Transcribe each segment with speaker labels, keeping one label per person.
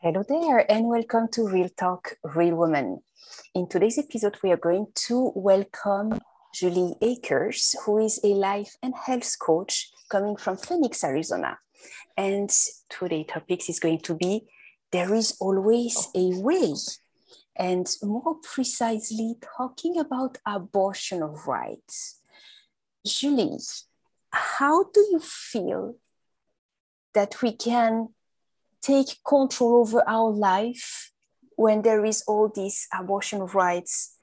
Speaker 1: Hello there, and welcome to Real Talk, Real Woman. In today's episode, we are going to welcome Julie Akers, who is a life and health coach coming from Phoenix, Arizona. And today's topic is going to be There is always a way. And more precisely, talking about abortion rights. Julie, how do you feel that we can take control over our life when there is all this abortion rights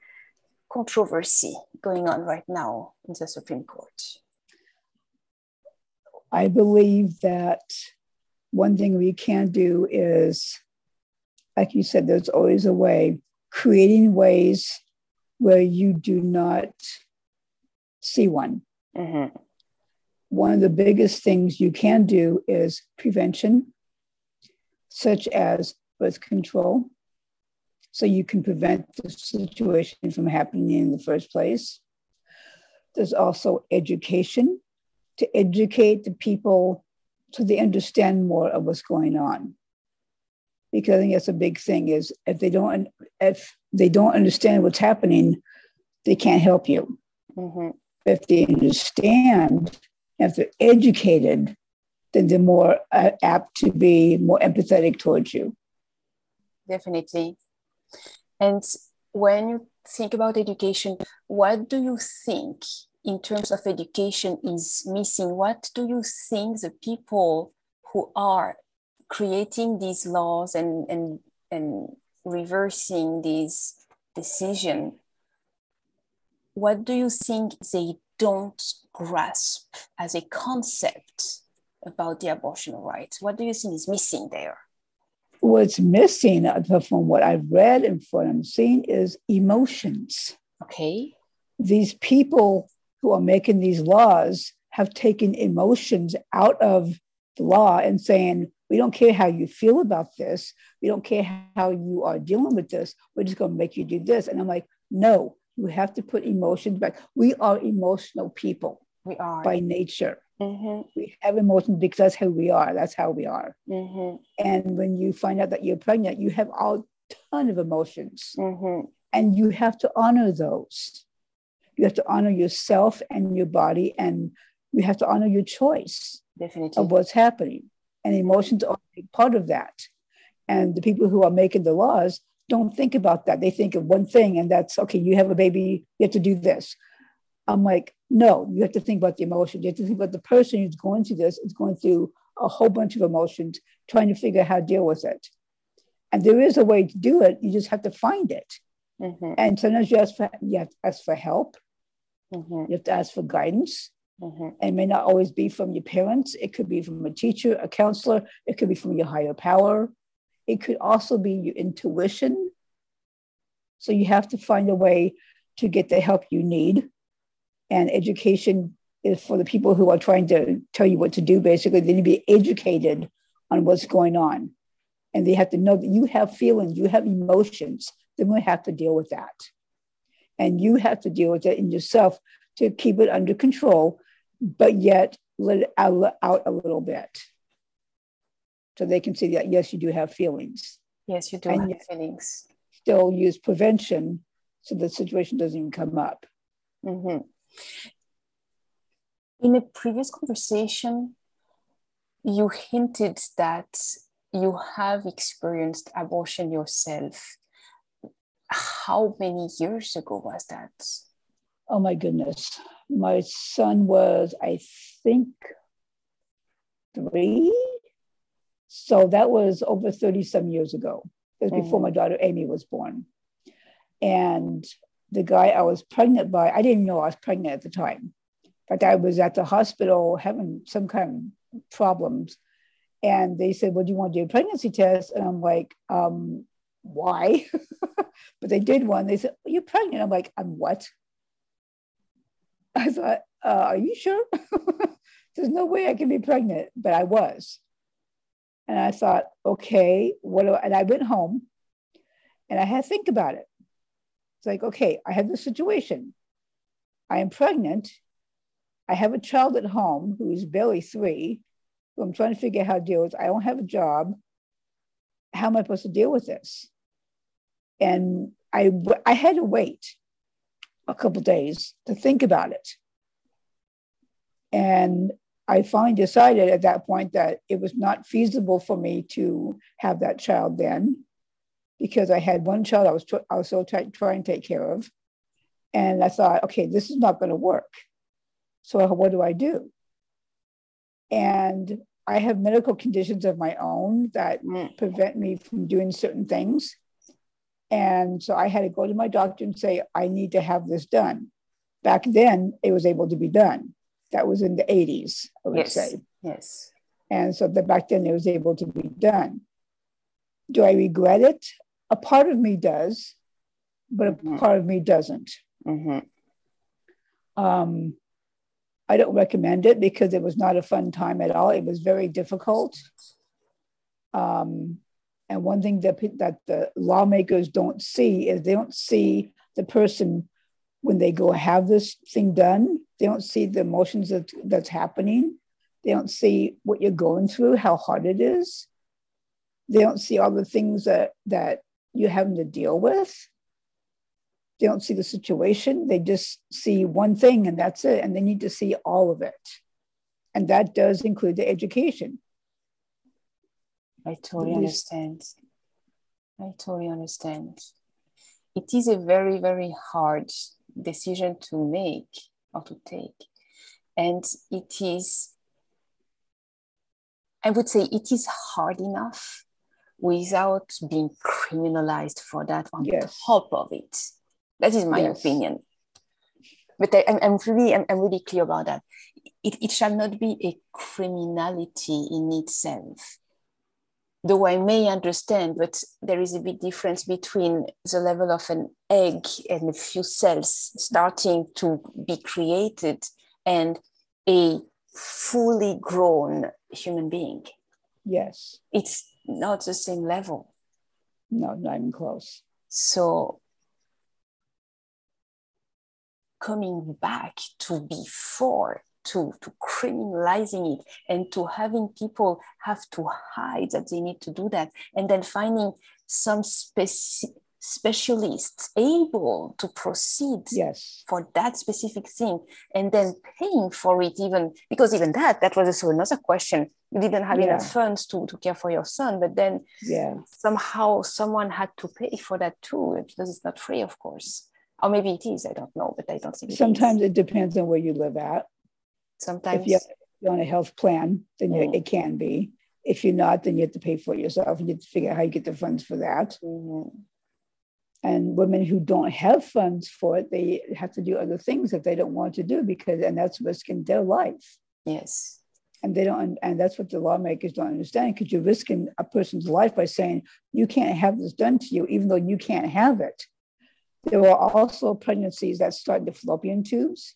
Speaker 1: controversy going on right now in the Supreme Court?
Speaker 2: I believe that one thing we can do is, like you said, there's always a way, creating ways where you do not see one. Mm-hmm. One of the biggest things you can do is prevention such as birth control, so you can prevent the situation from happening in the first place. There's also education to educate the people so they understand more of what's going on. Because I think that's a big thing is if they don't if they don't understand what's happening, they can't help you. Mm-hmm. If they understand, if they're educated, then they're more uh, apt to be more empathetic towards you.
Speaker 1: Definitely. And when you think about education, what do you think in terms of education is missing? What do you think the people who are creating these laws and, and, and reversing these decision, what do you think they don't grasp as a concept about the abortion rights? What do you think is missing there?
Speaker 2: What's missing uh, from what I've read and from what I'm seeing is emotions.
Speaker 1: Okay.
Speaker 2: These people who are making these laws have taken emotions out of the law and saying, we don't care how you feel about this. We don't care how you are dealing with this. We're just going to make you do this. And I'm like, no, you have to put emotions back. We are emotional people.
Speaker 1: We are.
Speaker 2: By nature. Mm-hmm. We have emotions because that's who we are. That's how we are. Mm-hmm. And when you find out that you're pregnant, you have a ton of emotions, mm-hmm. and you have to honor those. You have to honor yourself and your body, and you have to honor your choice
Speaker 1: Definitely.
Speaker 2: of what's happening. And emotions are a part of that. And the people who are making the laws don't think about that. They think of one thing, and that's okay. You have a baby, you have to do this. I'm like, no, you have to think about the emotion. You have to think about the person who's going through this is going through a whole bunch of emotions, trying to figure out how to deal with it. And there is a way to do it. You just have to find it. Mm-hmm. And sometimes you ask for you have to ask for help. Mm-hmm. You have to ask for guidance. Mm-hmm. And it may not always be from your parents. It could be from a teacher, a counselor. It could be from your higher power. It could also be your intuition. So you have to find a way to get the help you need and education is for the people who are trying to tell you what to do basically. They need to be educated on what's going on. And they have to know that you have feelings you have emotions. Then we have to deal with that. And you have to deal with it in yourself to keep it under control but yet let it out, out a little bit so they can see that yes you do have feelings.
Speaker 1: Yes you do and have feelings.
Speaker 2: still use prevention so the situation doesn't even come up. Mm-hmm.
Speaker 1: In a previous conversation, you hinted that you have experienced abortion yourself. How many years ago was that?
Speaker 2: Oh my goodness. My son was, I think, three. So that was over 30 some years ago. It was mm-hmm. before my daughter Amy was born. And the guy I was pregnant by, I didn't know I was pregnant at the time. In fact, I was at the hospital having some kind of problems. And they said, Well, do you want to do a pregnancy test? And I'm like, um, why? but they did one. They said, well, You're pregnant. I'm like, I'm what? I thought, uh, Are you sure? There's no way I can be pregnant. But I was. And I thought, okay, what do I, and I went home and I had to think about it. It's like, okay, I have this situation. I am pregnant. I have a child at home who is barely three, who I'm trying to figure out how to deal with. I don't have a job. how am I supposed to deal with this? And I, I had to wait a couple days to think about it. And I finally decided at that point that it was not feasible for me to have that child then because I had one child I was, tr- I was still try- trying to take care of. And I thought, okay, this is not going to work. So what do I do? And I have medical conditions of my own that mm. prevent me from doing certain things. And so I had to go to my doctor and say, I need to have this done. Back then, it was able to be done. That was in the 80s, I would
Speaker 1: yes.
Speaker 2: say.
Speaker 1: Yes.
Speaker 2: And so the, back then, it was able to be done. Do I regret it? A part of me does, but a mm-hmm. part of me doesn't. Mm-hmm. Um, I don't recommend it because it was not a fun time at all. It was very difficult. Um, and one thing that, that the lawmakers don't see is they don't see the person when they go have this thing done. They don't see the emotions that, that's happening. They don't see what you're going through, how hard it is. They don't see all the things that, that you're having to deal with. They don't see the situation. They just see one thing and that's it. And they need to see all of it. And that does include the education.
Speaker 1: I totally understand. I totally understand. It is a very, very hard decision to make or to take. And it is, I would say, it is hard enough without being criminalized for that on yes. top of it. That is my yes. opinion. But I, am really, I'm, I'm, really clear about that. It, it shall not be a criminality in itself though I may understand, but there is a big difference between the level of an egg and a few cells starting to be created and a fully grown human being.
Speaker 2: Yes.
Speaker 1: It's not the same level.
Speaker 2: No, not even close.
Speaker 1: So coming back to before to, to criminalizing it and to having people have to hide that they need to do that and then finding some speci- specialists able to proceed
Speaker 2: yes.
Speaker 1: for that specific thing and then paying for it even because even that that was also another question you didn't have yeah. enough funds to, to care for your son but then
Speaker 2: yeah
Speaker 1: somehow someone had to pay for that too because it's not free of course or maybe it is i don't know but i don't think
Speaker 2: sometimes it, it depends on where you live at
Speaker 1: Sometimes
Speaker 2: if you're on a health plan, then mm. it can be. If you're not, then you have to pay for it yourself and you have to figure out how you get the funds for that. Mm-hmm. And women who don't have funds for it, they have to do other things that they don't want to do because, and that's risking their life.
Speaker 1: Yes.
Speaker 2: And they don't, and that's what the lawmakers don't understand because you're risking a person's life by saying you can't have this done to you, even though you can't have it. There are also pregnancies that start in the fallopian tubes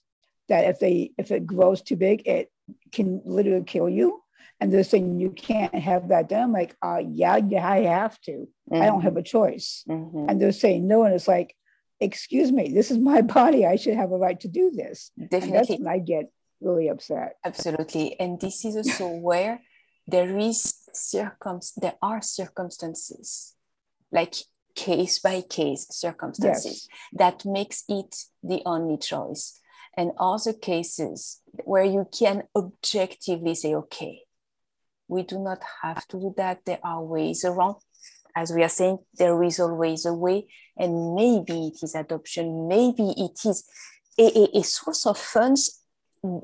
Speaker 2: that if they if it grows too big, it can literally kill you. And they're saying you can't have that done. I'm like, uh, yeah, yeah, I have to. Mm-hmm. I don't have a choice. Mm-hmm. And they're saying no, and it's like, excuse me, this is my body. I should have a right to do this. Definitely. And that's when I get really upset.
Speaker 1: Absolutely. And this is also where there is circum there are circumstances like case by case circumstances yes. that makes it the only choice and also cases where you can objectively say, okay, we do not have to do that. There are ways around. As we are saying, there is always a way. And maybe it is adoption, maybe it is a, a, a source of funds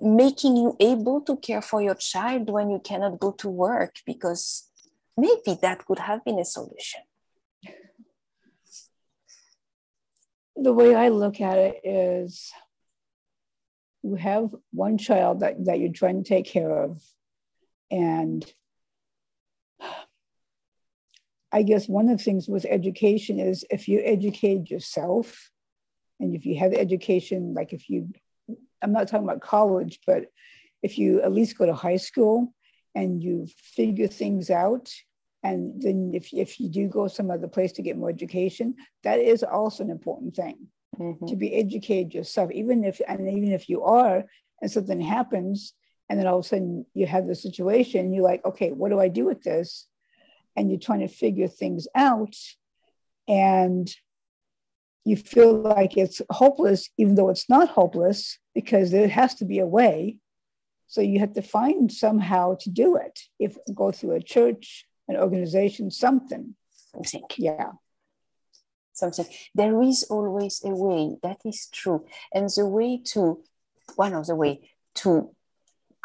Speaker 1: making you able to care for your child when you cannot go to work, because maybe that could have been a solution.
Speaker 2: The way I look at it is you have one child that, that you're trying to take care of. And I guess one of the things with education is if you educate yourself and if you have education, like if you, I'm not talking about college, but if you at least go to high school and you figure things out, and then if, if you do go some other place to get more education, that is also an important thing mm-hmm. to be educated yourself, even if and even if you are, and something happens, and then all of a sudden you have the situation, you're like, okay, what do I do with this? and you're trying to figure things out. And you feel like it's hopeless even though it's not hopeless because there has to be a way. So you have to find somehow to do it. If go through a church an organization something.
Speaker 1: Something.
Speaker 2: Yeah.
Speaker 1: Something. There is always a way. That is true. And the way to one of the way to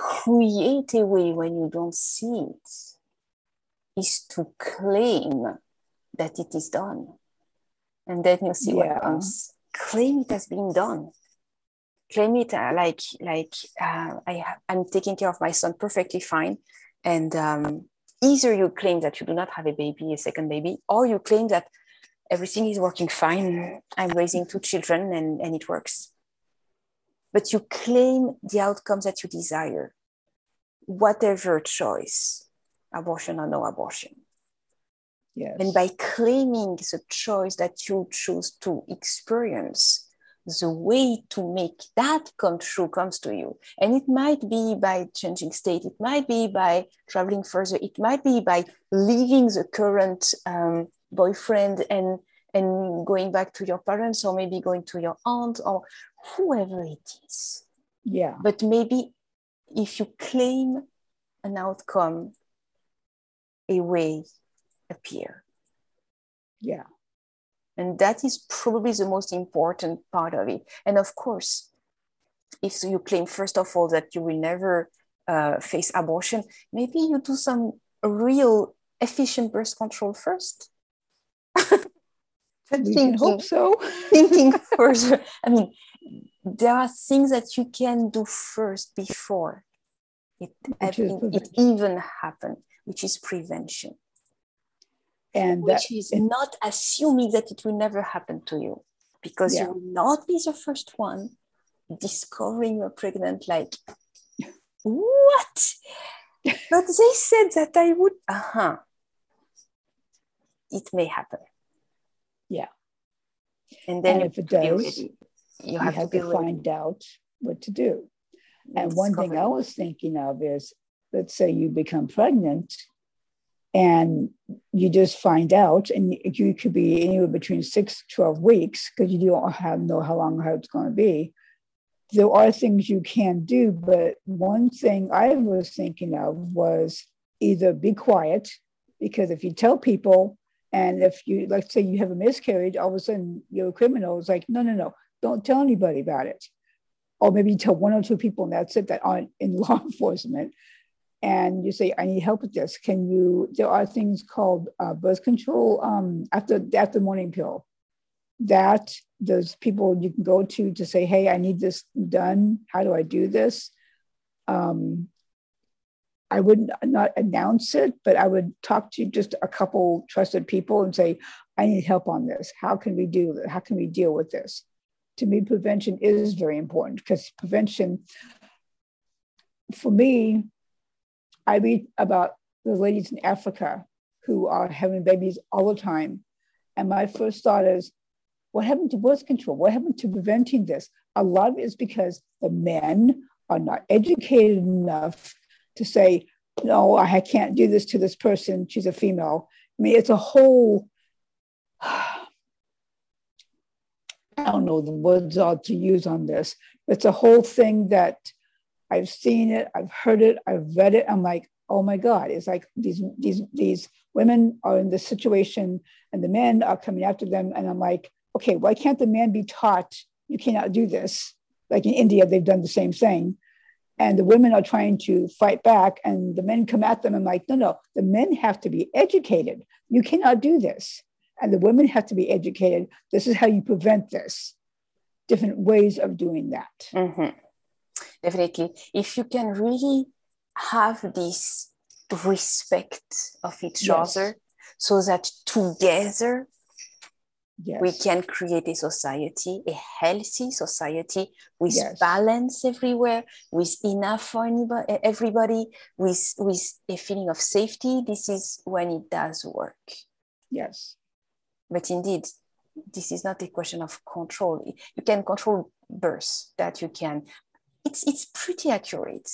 Speaker 1: create a way when you don't see it is to claim that it is done. And then you see yeah. what comes. Claim it has been done. Claim it uh, like like uh, I I'm taking care of my son perfectly fine, and um, either you claim that you do not have a baby, a second baby, or you claim that everything is working fine. I'm raising two children and, and it works. But you claim the outcomes that you desire, whatever choice abortion or no abortion.
Speaker 2: Yes.
Speaker 1: And by claiming the choice that you choose to experience, the way to make that come true comes to you. And it might be by changing state, it might be by traveling further, it might be by leaving the current um, boyfriend and and going back to your parents or maybe going to your aunt or whoever it is.
Speaker 2: Yeah.
Speaker 1: But maybe if you claim an outcome a way appear.
Speaker 2: Yeah.
Speaker 1: And that is probably the most important part of it. And of course, if you claim, first of all, that you will never uh, face abortion, maybe you do some real efficient birth control first.
Speaker 2: thinking, hope so.
Speaker 1: thinking further. I mean, there are things that you can do first before it, it even happened which is prevention.
Speaker 2: And
Speaker 1: which that, is it, not assuming that it will never happen to you because yeah. you will not be the first one discovering you're pregnant like what but they said that i would uh-huh it may happen and then
Speaker 2: and if it does you, you have, have, to, to find out what to do. And one thing i was thinking of is let's say you become pregnant and you just find out and you could be anywhere between six to 12 weeks because you don't have know how long how it's going to be. There are things you can do but one thing i was thinking of was either be quiet because if you tell people and if you let's say you have a miscarriage all of a sudden you're a criminal it's like no no no don't tell anybody about it or maybe you tell one or two people and that's it that aren't in law enforcement and you say, I need help with this. Can you, there are things called uh, birth control um, after, after morning pill that there's people you can go to to say, hey, I need this done. How do I do this? Um, I would not announce it, but I would talk to just a couple trusted people and say, I need help on this. How can we do that? How can we deal with this? To me, prevention is very important because prevention, for me, I read about the ladies in Africa who are having babies all the time. And my first thought is, what happened to birth control? What happened to preventing this? A lot of it is because the men are not educated enough to say, no, I can't do this to this person. She's a female. I mean, it's a whole, I don't know the words all to use on this. It's a whole thing that I've seen it, I've heard it, I've read it. I'm like, oh my God, it's like these these these women are in this situation and the men are coming after them. And I'm like, okay, why can't the man be taught you cannot do this? Like in India, they've done the same thing. And the women are trying to fight back, and the men come at them. I'm like, no, no, the men have to be educated. You cannot do this. And the women have to be educated. This is how you prevent this. Different ways of doing that.
Speaker 1: Mm-hmm definitely if you can really have this respect of each yes. other so that together yes. we can create a society a healthy society with yes. balance everywhere with enough for anybody everybody with with a feeling of safety this is when it does work
Speaker 2: yes
Speaker 1: but indeed this is not a question of control you can control birth that you can it's it's pretty accurate.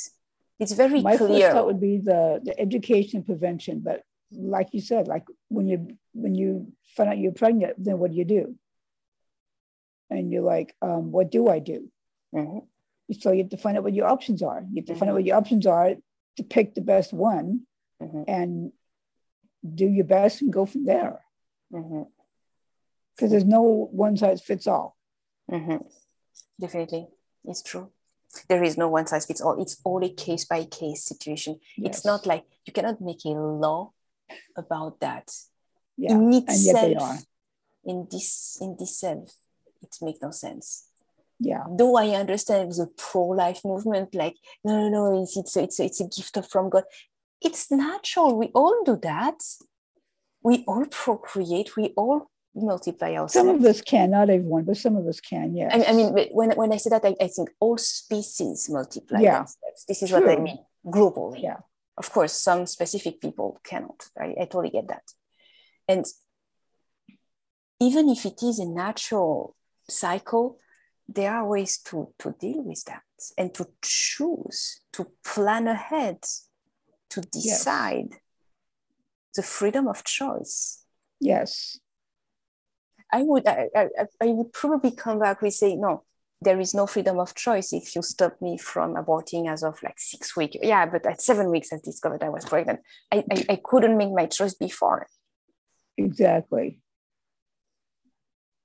Speaker 1: It's very
Speaker 2: My
Speaker 1: clear.
Speaker 2: first thought would be the, the education prevention, but like you said, like when you when you find out you're pregnant, then what do you do? And you're like, um, what do I do? Mm-hmm. So you have to find out what your options are. You have to mm-hmm. find out what your options are to pick the best one mm-hmm. and do your best and go from there. Mm-hmm. Because there's no one size fits all.
Speaker 1: Mm-hmm. Definitely, it's true. There is no one size fits all. It's all a case by case situation. Yes. It's not like you cannot make a law about that. Yeah. In itself, in this in this self, it makes no sense.
Speaker 2: Yeah.
Speaker 1: Though i understand the pro-life movement like no no no it's it's it's, it's a gift from god. It's natural. We all do that. We all procreate. We all multiply ourselves.
Speaker 2: Some of us can not everyone but some of us can yeah
Speaker 1: I, I, mean when, when i say that I, I think all species multiply yeah. themselves. This is True. what i mean globally.
Speaker 2: Yeah
Speaker 1: of course some specific people cannot I, I totally get that and even if it is a natural cycle there are ways to, to deal with that and to choose, to plan ahead, to decide yes. the freedom of choice.
Speaker 2: Yes.
Speaker 1: I would I, I, I would probably come back with say no, there is no freedom of choice if you stop me from aborting as of like six weeks. Yeah, but at seven weeks I discovered I was pregnant. I, I, I couldn't make my choice before.
Speaker 2: Exactly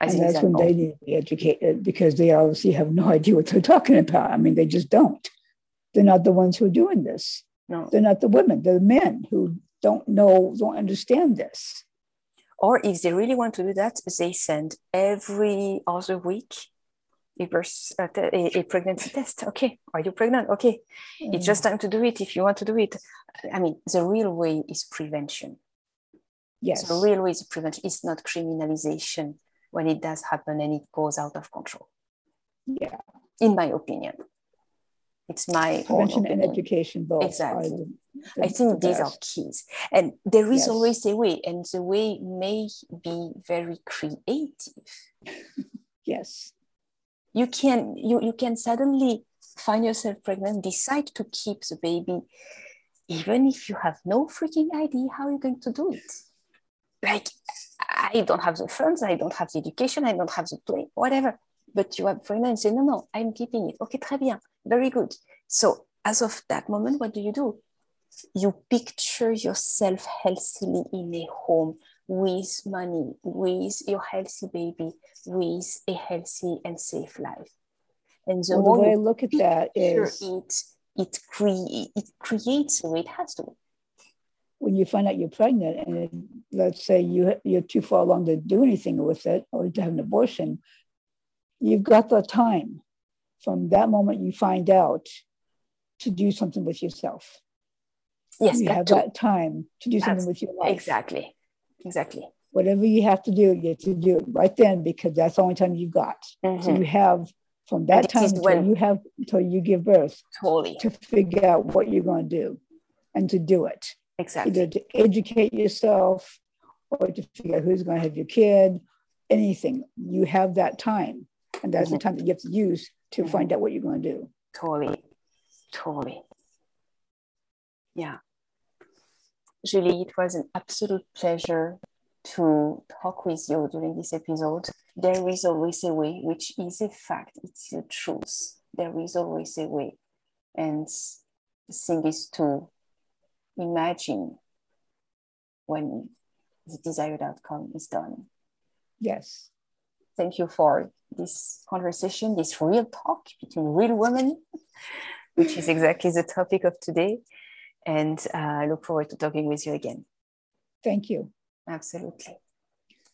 Speaker 2: and that's when they need to be educated uh, because they obviously have no idea what they're talking about. I mean, they just don't. They're not the ones who are doing this.
Speaker 1: No.
Speaker 2: They're not the women, they're the men who don't know, don't understand this.
Speaker 1: Or if they really want to do that, they send every other week a, birth, uh, a, a pregnancy test. Okay, are you pregnant? Okay, mm. it's just time to do it if you want to do it. I mean, the real way is prevention.
Speaker 2: Yes.
Speaker 1: The real way is prevention. It's not criminalization when it does happen and it goes out of control.
Speaker 2: Yeah.
Speaker 1: In my opinion. It's my
Speaker 2: prevention and education both.
Speaker 1: Exactly. The, the, I think the these are keys. And there is yes. always a way, and the way may be very creative.
Speaker 2: yes.
Speaker 1: You can you, you can suddenly find yourself pregnant, decide to keep the baby, even if you have no freaking idea how you're going to do it. Like I don't have the funds, I don't have the education, I don't have the play, whatever. But you have friends and say, no, no, I'm keeping it. Okay, très bien, very good. So as of that moment, what do you do? You picture yourself healthily in a home with money, with your healthy baby, with a healthy and safe life.
Speaker 2: And the, well, the way I look at that is
Speaker 1: it, it, cre- it creates the way it has to
Speaker 2: when you find out you're pregnant and let's say you, you're too far along to do anything with it or to have an abortion, you've got the time from that moment you find out to do something with yourself.
Speaker 1: Yes,
Speaker 2: you have too. that time to do something with your life.
Speaker 1: Exactly. Exactly.
Speaker 2: Whatever you have to do, you have to do it right then because that's the only time you've got. Mm-hmm. So you have from that time until when, you have until you give birth
Speaker 1: totally
Speaker 2: to figure out what you're going to do and to do it.
Speaker 1: Exactly.
Speaker 2: Either to educate yourself or to figure out who's going to have your kid, anything. You have that time. And that's mm-hmm. the time that you have to use to mm-hmm. find out what you're going to do.
Speaker 1: Totally. Totally. Yeah. Julie, it was an absolute pleasure to talk with you during this episode. There is always a way, which is a fact, it's the truth. There is always a way. And the thing is to imagine when the desired outcome is done.
Speaker 2: Yes.
Speaker 1: Thank you for this conversation, this real talk between real women, which is exactly the topic of today. And uh, I look forward to talking with you again.
Speaker 2: Thank you.
Speaker 1: Absolutely.